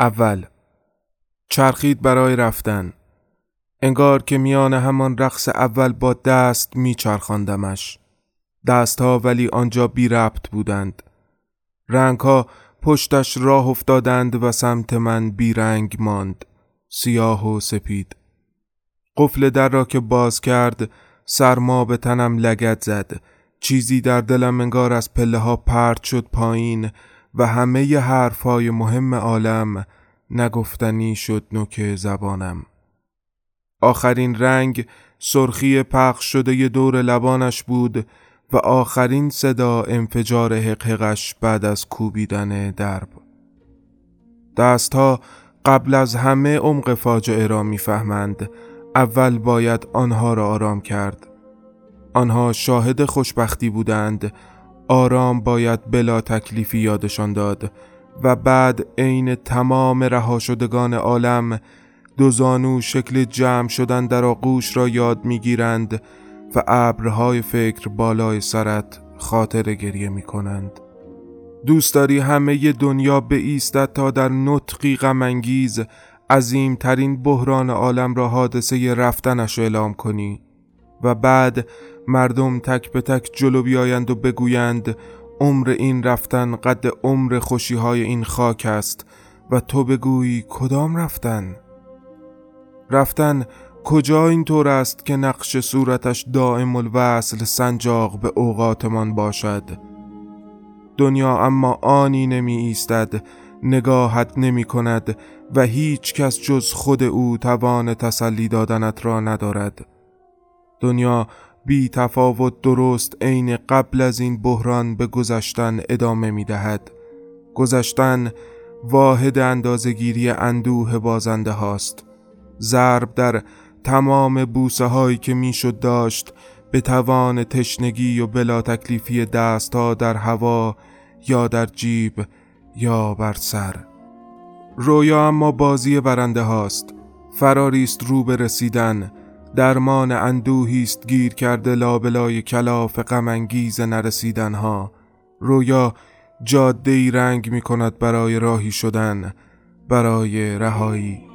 اول. چرخید برای رفتن. انگار که میان همان رقص اول با دست میچرخاندمش. دستها ولی آنجا بی ربط بودند. رنگها پشتش راه افتادند و سمت من بی رنگ ماند. سیاه و سپید. قفل در را که باز کرد سرما به تنم لگت زد. چیزی در دلم انگار از پله ها پرت شد پایین. و همه ی حرفهای مهم عالم نگفتنی شد نوک زبانم. آخرین رنگ سرخی پخش شده ی دور لبانش بود و آخرین صدا انفجار حقحقش بعد از کوبیدن درب. دستها قبل از همه عمق فاجعه را می‌فهمند. اول باید آنها را آرام کرد. آنها شاهد خوشبختی بودند. آرام باید بلا تکلیفی یادشان داد و بعد عین تمام رها شدگان عالم دو زانو شکل جمع شدن در آغوش را یاد می‌گیرند و ابرهای فکر بالای سرت خاطر گریه می کنند. دوست داری همه دنیا به ایستد تا در نطقی غمانگیز عظیم ترین بحران عالم را حادثه رفتنش اعلام کنی و بعد مردم تک به تک جلو بیایند و بگویند عمر این رفتن قد عمر خوشی های این خاک است و تو بگویی کدام رفتن؟ رفتن کجا اینطور است که نقش صورتش دائم الوصل سنجاق به اوقاتمان باشد دنیا اما آنی نمی ایستد نگاهت نمی کند و هیچ کس جز خود او توان تسلی دادنت را ندارد دنیا بی تفاوت درست عین قبل از این بحران به گذشتن ادامه می دهد گذشتن واحد اندازگیری اندوه بازنده هاست. ضرب در تمام بوسه هایی که می‌شد داشت به توان تشنگی و بلا تکلیفی دست ها در هوا یا در جیب یا بر سر. رویا اما بازی برنده هاست. فراریست رو به رسیدن. درمان اندوهی است گیر کرده لابلای کلاف غمانگیز نرسیدن ها رویا جاده ای رنگ می کند برای راهی شدن برای رهایی.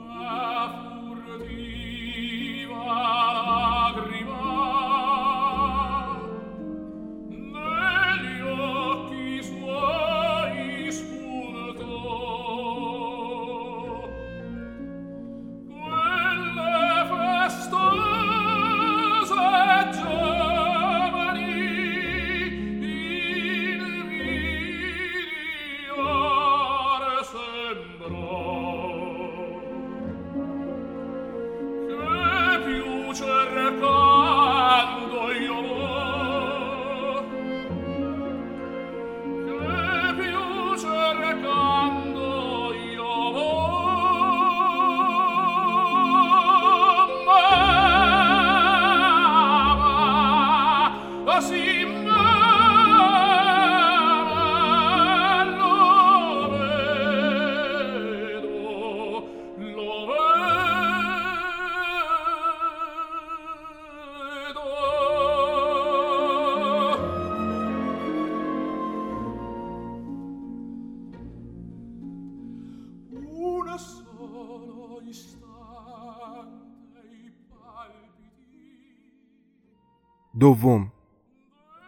دوم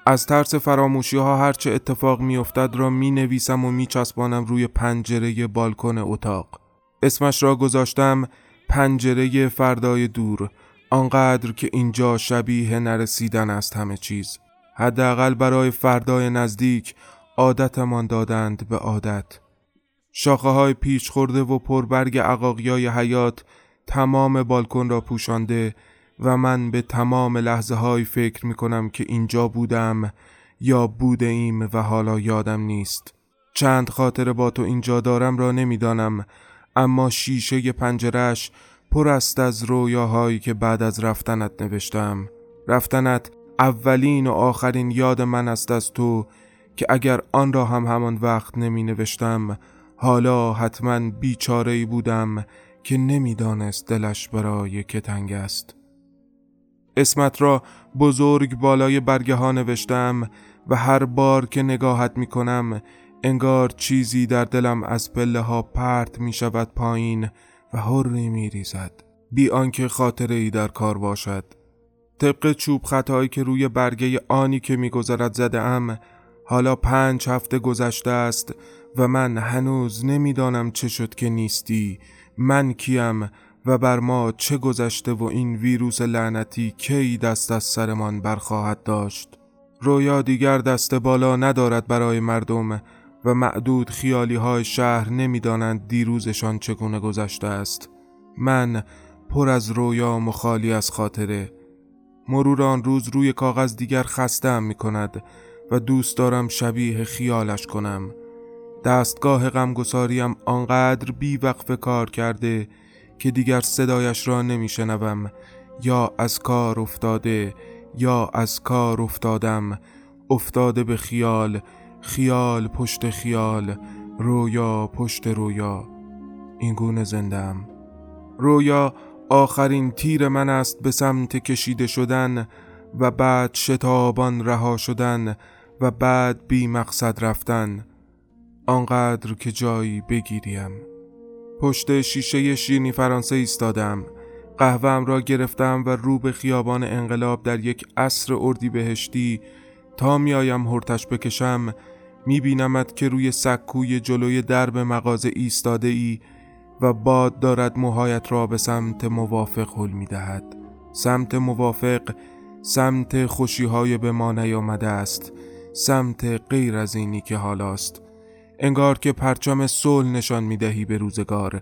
از ترس فراموشی ها هرچه اتفاق میافتد را می نویسم و می چسبانم روی پنجره بالکن اتاق. اسمش را گذاشتم پنجره فردای دور آنقدر که اینجا شبیه نرسیدن است همه چیز. حداقل برای فردای نزدیک عادتمان دادند به عادت. شاخه های پیچ خورده و پربرگ عقاقیای حیات تمام بالکن را پوشانده و من به تمام لحظه های فکر می کنم که اینجا بودم یا بوده ایم و حالا یادم نیست. چند خاطر با تو اینجا دارم را نمی‌دانم اما شیشه پنجرش پر است از رویاهایی که بعد از رفتنت نوشتم. رفتنت اولین و آخرین یاد من است از تو که اگر آن را هم همان وقت نمی نوشتم حالا حتما بیچاره بودم که نمی‌دانست دلش برای که تنگ است. اسمت را بزرگ بالای برگه ها نوشتم و هر بار که نگاهت می کنم انگار چیزی در دلم از پله ها پرت می شود پایین و هری می ریزد بی آنکه خاطره ای در کار باشد. طبق چوب خطایی که روی برگه آنی که میگذرد زده ام حالا پنج هفته گذشته است و من هنوز نمی‌دانم چه شد که نیستی. من کیم و بر ما چه گذشته و این ویروس لعنتی کی دست از سرمان برخواهد داشت؟ رویا دیگر دست بالا ندارد برای مردم و معدود خیالی های شهر نمی‌دانند دیروزشان چگونه گذشته است. من پر از رویا مخالی از خاطره. مرور آن روز روی کاغذ دیگر خستم می کند و دوست دارم شبیه خیالش کنم. دستگاه غمگساریم آنقدر بی وقف کار کرده که دیگر صدایش را نمی شنوم یا از کار افتاده یا از کار افتادم. افتاده به خیال خیال پشت خیال رویا پشت رویا. این گونه زندم رویا آخرین تیر من است به سمت کشیده شدن و بعد شتابان رها شدن و بعد بی مقصد رفتن. آنقدر که جایی بگیریم. پشت شیشه شیرنی فرانسه ایستادم. قهوهم را گرفتم و رو به خیابان انقلاب در یک عصر اردی بهشتی تا میایم هرتش بکشم میبینمت که روی سکوی جلوی درب مغازه ایستاده ای و باد دارد موهایت را به سمت موافق حل می‌دهد. سمت موافق سمت خوشیهای به ما نیامده است. سمت غیر از اینی که حالاست. انگار که پرچم صلح نشان می‌دهی به روزگار.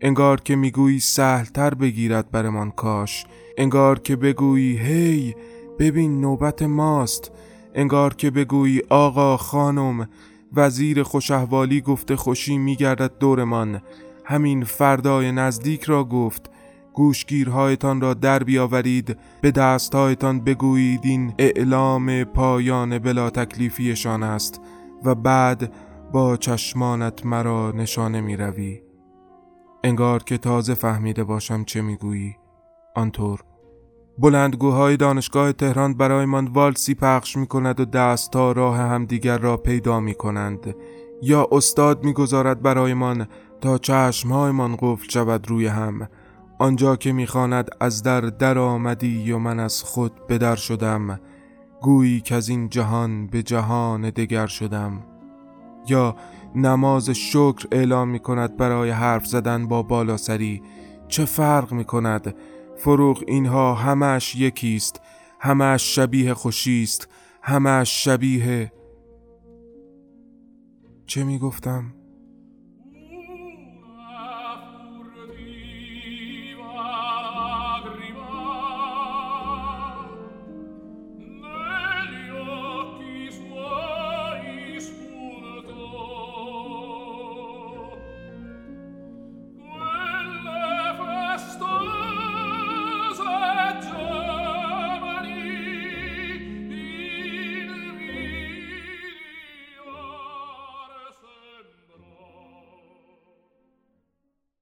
انگار که می‌گویی سهلتر بگیرد برمان کاش. انگار که بگویی هی ببین نوبت ماست. انگار که بگویی آقا خانم وزیر خوشحوالی گفته خوشی میگردد دورمان. همین فردای نزدیک را گفت. گوشگیرهایتان را در بیاورید. به دستهایتان بگویید این اعلام پایان بلا تکلیفیشان است. و بعد با چشمانت مرا نشانه می روی. انگار که تازه فهمیده باشم چه می گویی. آنطور بلندگوهای دانشگاه تهران برایمان والسی پخش می کند و دستها راه همدیگر را پیدا می کنند یا استاد می‌گذارد برایمان تا چشمهایمان قفل شود روی هم آنجا که می‌خواند از در در آمدی و من از خود بدر شدم گویی که از این جهان به جهان دگر شدم یا نماز شکر اعلام می کند برای حرف زدن با بالا سری چه فرق می کند فروغ اینها همش یکیست همش شبیه خوشیست همش شبیه چه می گفتم؟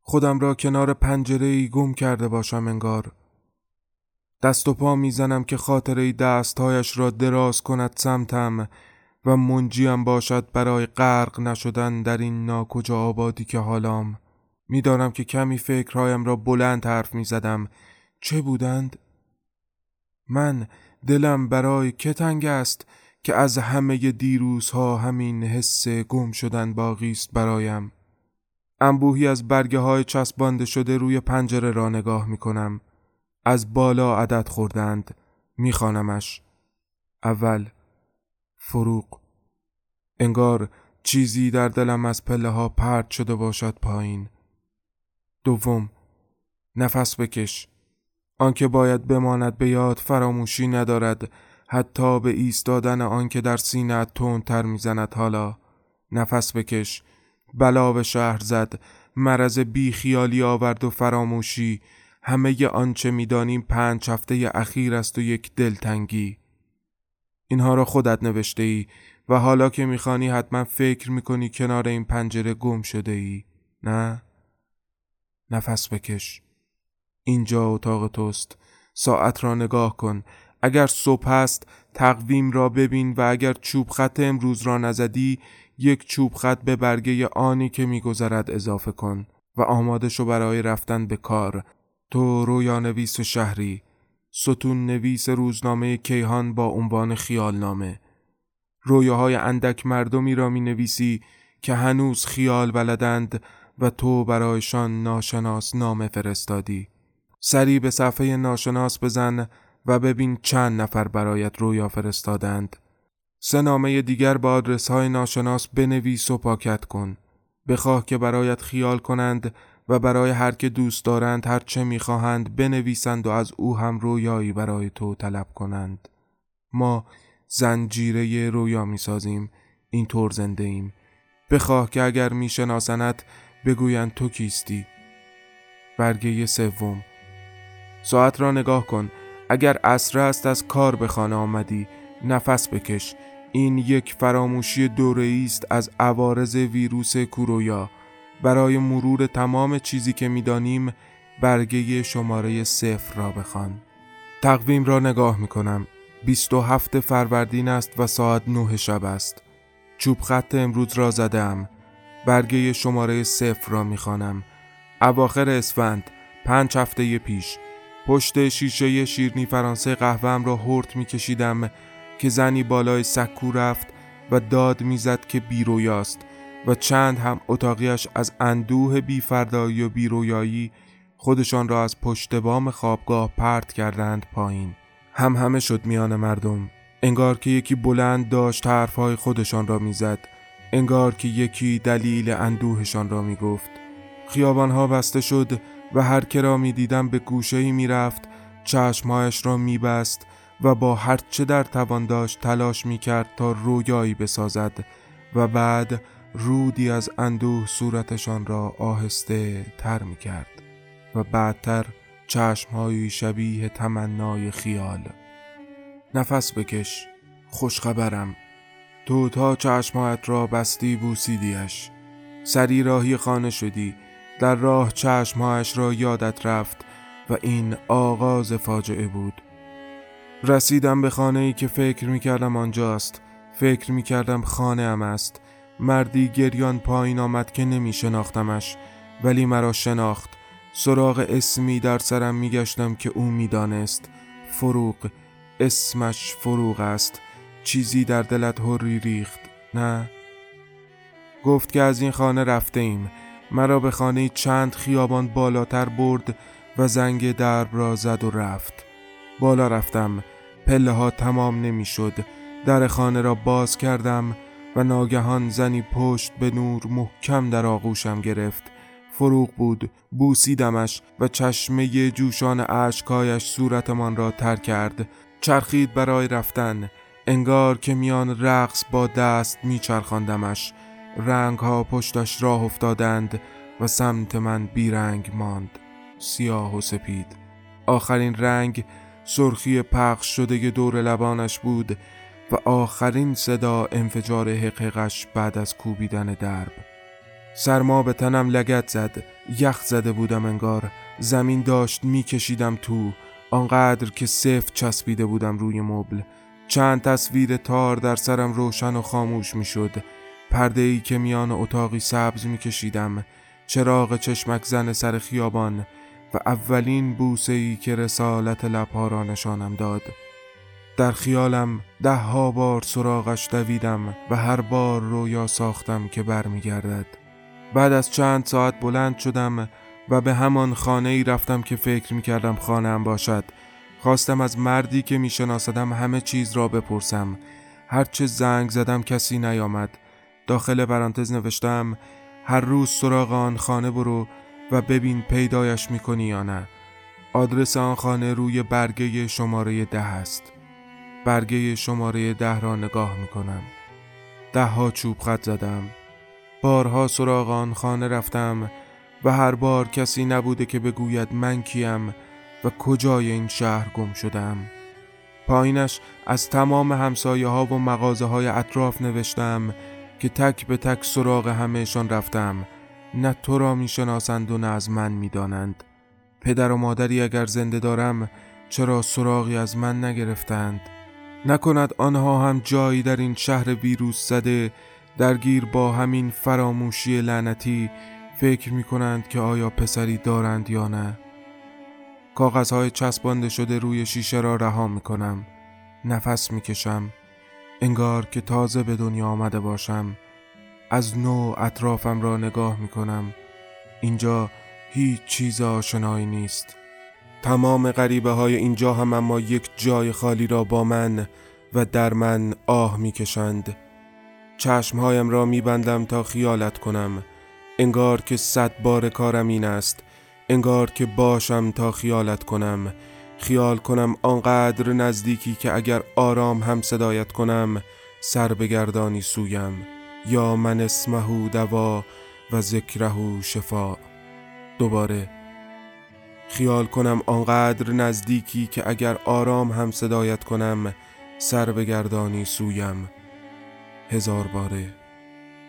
خودم را کنار پنجره ای گم کرده باشم انگار. دست و پا می‌زنم که خاطره دستهایش را دراز کند سمتم و منجیم باشد برای غرق نشدن در این ناکجا آبادی که حالام. می‌دانم که کمی فکرهایم را بلند حرف می‌زدم. چه بودند؟ من دلم برای که تنگ است که از همه دیروزها همین حس گم شدن باقی است برایم. انبوهی از برگه های چسبانده شده روی پنجره را نگاه می کنم. از بالا عدد خوردند. میخوانمش. اول فروغ انگار چیزی در دلم از پله ها پرد شده باشد پایین. دوم نفس بکش. آنکه باید بماند به یاد فراموشی ندارد حتی به ایستادن آنکه در سینه تر می‌زند حالا نفس بکش بلا به شهر زد مرض بی خیالی آورد و فراموشی. همه آنچه می‌دانیم پنج هفته اخیر است و یک دلتنگی. اینها را خودت نوشته ای و حالا که می‌خوانی حتما فکر می‌کنی کنار این پنجره گم شده ای نه؟ نفس بکش. اینجا اتاق توست. ساعت را نگاه کن. اگر صبح است تقویم را ببین و اگر چوب خط امروز را نزدی یک چوب خط به برگه آنی که میگذرد اضافه کن و آماده شو برای رفتن به کار. تو رویا نویس شهری. ستون نویس روزنامه کیهان با عنوان خیال نامه رویاهای اندک مردمی را می نویسی که هنوز خیال بلدند و تو برایشان ناشناس نامه فرستادی. سری به صفحه ناشناس بزن و ببین چند نفر برایت رویا فرستادند. سه نامه دیگر با آدرس های ناشناس بنویس و پاکت کن. بخواه که برایت خیال کنند و برای هر که دوست دارند هر چه می‌خواهند بنویسند و از او هم رویایی برای تو طلب کنند. ما زنجیره رویا می‌سازیم. اینطور زنده ایم. بخواه که اگر می‌شناسند بگویند تو کیستی. برگه سوم. ساعت را نگاه کن. اگر عصر است از کار به خانه آمدی. نفس بکش. این یک فراموشی دوره است از عوارض ویروس کورویا. برای مرور تمام چیزی که می‌دانیم برگه شماره صفر را بخوان. تقویم را نگاه می کنم 27 فروردین است و ساعت 9 شب است. چوب خط امروز را زدم برگه شماره صفر را می‌خوانم. اواخر اسفند پنج هفته پیش. پشت شیشه شیرنی فرانسه قهوهم را هرت میکشیدم که زنی بالای سکو رفت و داد می‌زد که بیرویاست و چند هم اتاقیش از اندوه بیفردایی و بیرویایی خودشان را از پشت بام خوابگاه پرت کردند پایین. هم همه شد میان مردم. انگار که یکی بلند داشت حرفهای خودشان را می‌زد. انگار که یکی دلیل اندوهشان را می‌گفت. خیابانها بسته شد و هر که را می‌دیدم به گوشه ای می‌رفت چشمهایش را میبست و با هر چه در توان داشت تلاش می‌کرد تا رویایی بسازد و بعد رودی از اندوه صورتشان را آهسته تر می‌کرد و بعدتر چشمهایی شبیه تمنای خیال. نفس بکش خوشخبرم. تو تا چشمهایت را بستی بوسیدیش. سری راهی خانه شدی. در راه چشمهایش را یادت رفت و این آغاز فاجعه بود. رسیدم به خانه ای که فکر می کردم آنجاست. فکر می کردم خانه ام است. مردی گریان پایین آمد که نمی شناختمش ولی مرا شناخت. سراغ اسمی در سرم می گشتم که او می دانست فروغ. اسمش فروغ است. چیزی در دلت هری ریخت نه؟ گفت که از این خانه رفته ایم مرا به خانه چند خیابان بالاتر برد و زنگ درب را زد و رفت. بالا رفتم. پله ها تمام نمی‌شد در خانه را باز کردم و ناگهان زنی پشت به نور محکم در آغوشم گرفت. فروغ بود. بوسیدمش و چشمه جوشان عشقایش صورتمان را تر کرد. چرخید برای رفتن. انگار که میان رقص با دست میچرخاندمش رنگ ها پشتش راه افتادند و سمت من بیرنگ ماند. سیاه و سپید. آخرین رنگ سرخی پخش شده دور لبانش بود و آخرین صدا انفجار حقیقش بعد از کوبیدن درب. سرما به تنم لگت زد یخ زده بودم انگار زمین داشت میکشیدم تو آنقدر که سفت چسبیده بودم روی مبل. چند تصویر تار در سرم روشن و خاموش می‌شد. پرده ای که میان اتاقی سبز میکشیدم چراغ چشمک زن سر خیابان. و اولین بوسه ای که رسالت لبها را نشانم داد. در خیالم ده ها بار سراغش دویدم و هر بار رویا ساختم که برمیگردد. بعد از چند ساعت بلند شدم و به همان خانه ای رفتم که فکر می کردم خانه باشد. خواستم از مردی که می شناسدم همه چیز را بپرسم. هرچه زنگ زدم کسی نیامد. داخل پرانتز نوشتم هر روز سراغ آن خانه برو و ببین پیدایش می‌کنی یا نه. آدرس آن خانه روی برگه شماره ده است. برگه شماره ده را نگاه می‌کنم. ده ها چوب خط زدم. بارها سراغ آن خانه رفتم و هر بار کسی نبوده که بگوید من کیم و کجای این شهر گم شدم. پایینش از تمام همسایه ها و مغازه های اطراف نوشتم که تک به تک سراغ همهشان رفتم نه تو را می‌شناسند و نه از من می‌دانند. پدر و مادری اگر زنده دارم چرا سراغی از من نگرفتند؟ نکند آنها هم جایی در این شهر ویروس زده درگیر با همین فراموشی لعنتی فکر می کنند که آیا پسری دارند یا نه. کاغذهای چسبانده شده روی شیشه را رها می کنم نفس می کشم انگار که تازه به دنیا آمده باشم. از نو اطرافم را نگاه می کنم اینجا هیچ چیز آشنایی نیست. تمام غریبه های اینجا هم اما یک جای خالی را با من و در من آه می کشند چشمهایم را می بندم تا خیالت کنم. انگار که صد بار کارم این است. انگار که باشم تا خیالت کنم. خیال کنم آنقدر نزدیکی که اگر آرام هم صدایت کنم سر بگردانی سویم. یا من اسمهو دوا و ذکرهو شفا. دوباره خیال کنم آنقدر نزدیکی که اگر آرام هم صدایت کنم سر بگردانی سویم. هزار باره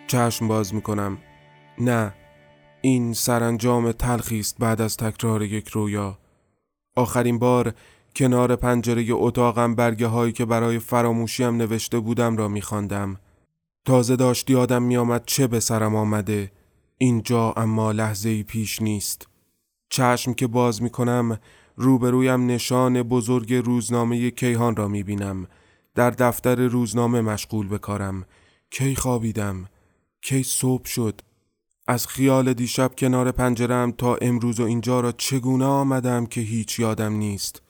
چشم باز می کنم نه این سرانجام تلخی است بعد از تکرار یک رویا. آخرین بار کنار پنجره اتاقم برگه هایی که برای فراموشیم نوشته بودم را میخواندم. تازه داشت یادم میآمد چه به سرم آمده؟ اینجا اما لحظه پیش نیست. چشم که باز می کنم روبرویم نشان بزرگ روزنامه کیهان را می بینم در دفتر روزنامه مشغول بکارم کی خوابیدم؟ کی صبح شد؟ از خیال دیشب کنار پنجرم تا امروز و اینجا را چگونه آمدم که هیچ یادم نیست؟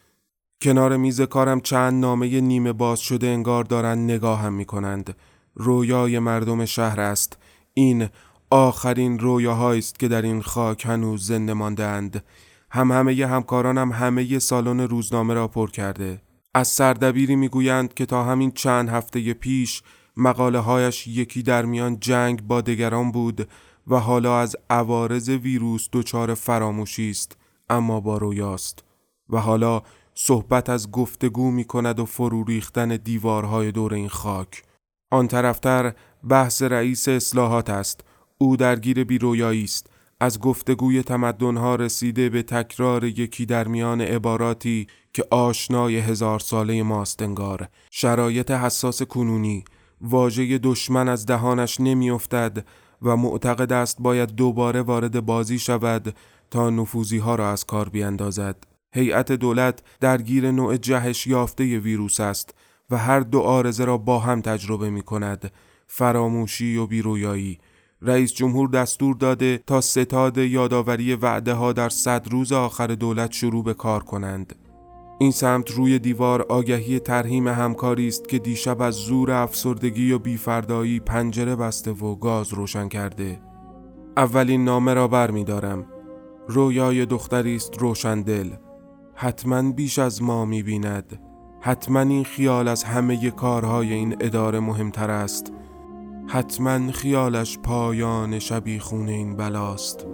کنار میز کارم چند نامه نیمه باز شده انگار دارند نگاهم می کنند رویای مردم شهر است. این آخرین رویاهایی است که در این خاک هنوز زنده ماندهاند. هم همه همکارانم همه سالن روزنامه را پر کرده. از سردبیری می‌گویند که تا همین چند هفته پیش مقاله هایش یکی در میان جنگ با دگران بود و حالا از عوارض ویروس دچار فراموشی است اما با رویاست. و حالا صحبت از گفتگو می کند و فرو ریختن دیوارهای دور این خاک. آن طرفتر بحث رئیس اصلاحات است. او درگیر بیرویایی است. از گفتگوی تمدنها رسیده به تکرار یکی در میان عباراتی که آشنای هزار ساله ماست انگار. شرایط حساس کنونی واژه دشمن از دهانش نمیافتد و معتقد است باید دوباره وارد بازی شود تا نفوزی ها را از کار بیندازد. هیئت دولت درگیر نوع جهش یافته ویروس است. و هر دو آرزه را با هم تجربه می کند فراموشی و بیرویایی. رئیس جمهور دستور داده تا ستاد یادآوری وعده ها در صد روز آخر دولت شروع به کار کنند. این سمت روی دیوار آگهی ترهیم همکاری است که دیشب از زور افسردگی و بیفردایی پنجره بسته و گاز روشن کرده. اولین نامه را بر می دارم. رویای دختری است روشندل. حتما بیش از ما می بیند. حتما این خیال از همه کارهای این اداره مهمتر است. حتما خیالش پایان شبیخونه این بلاست.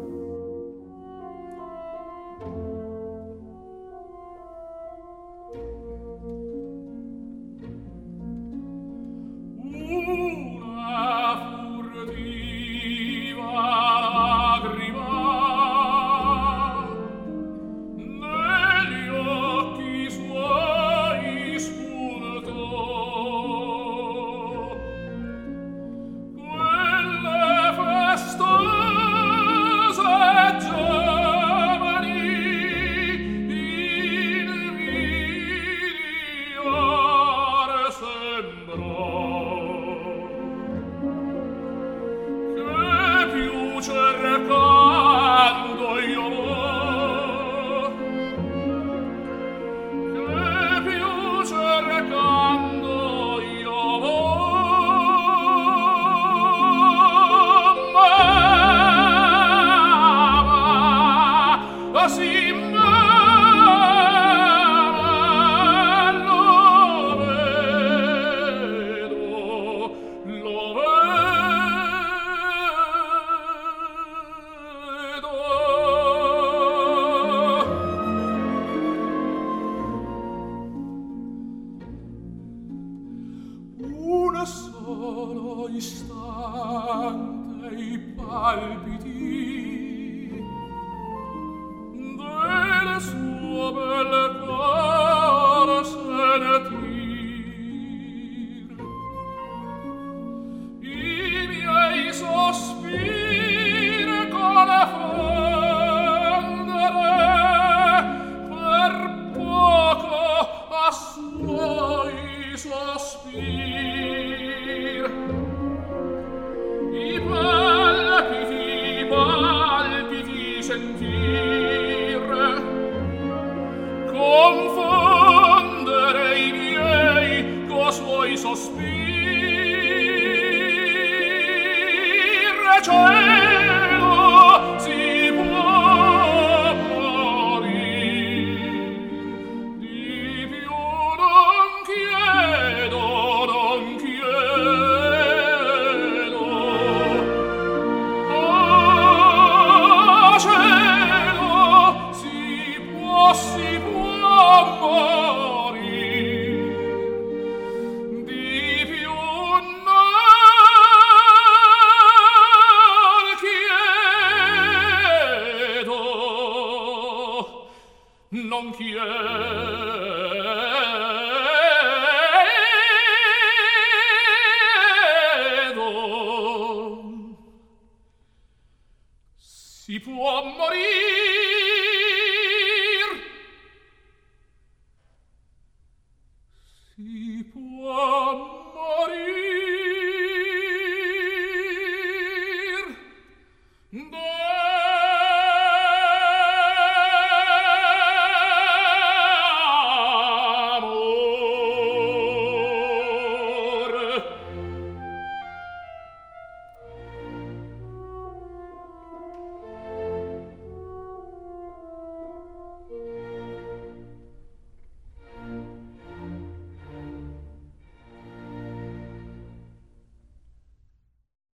morire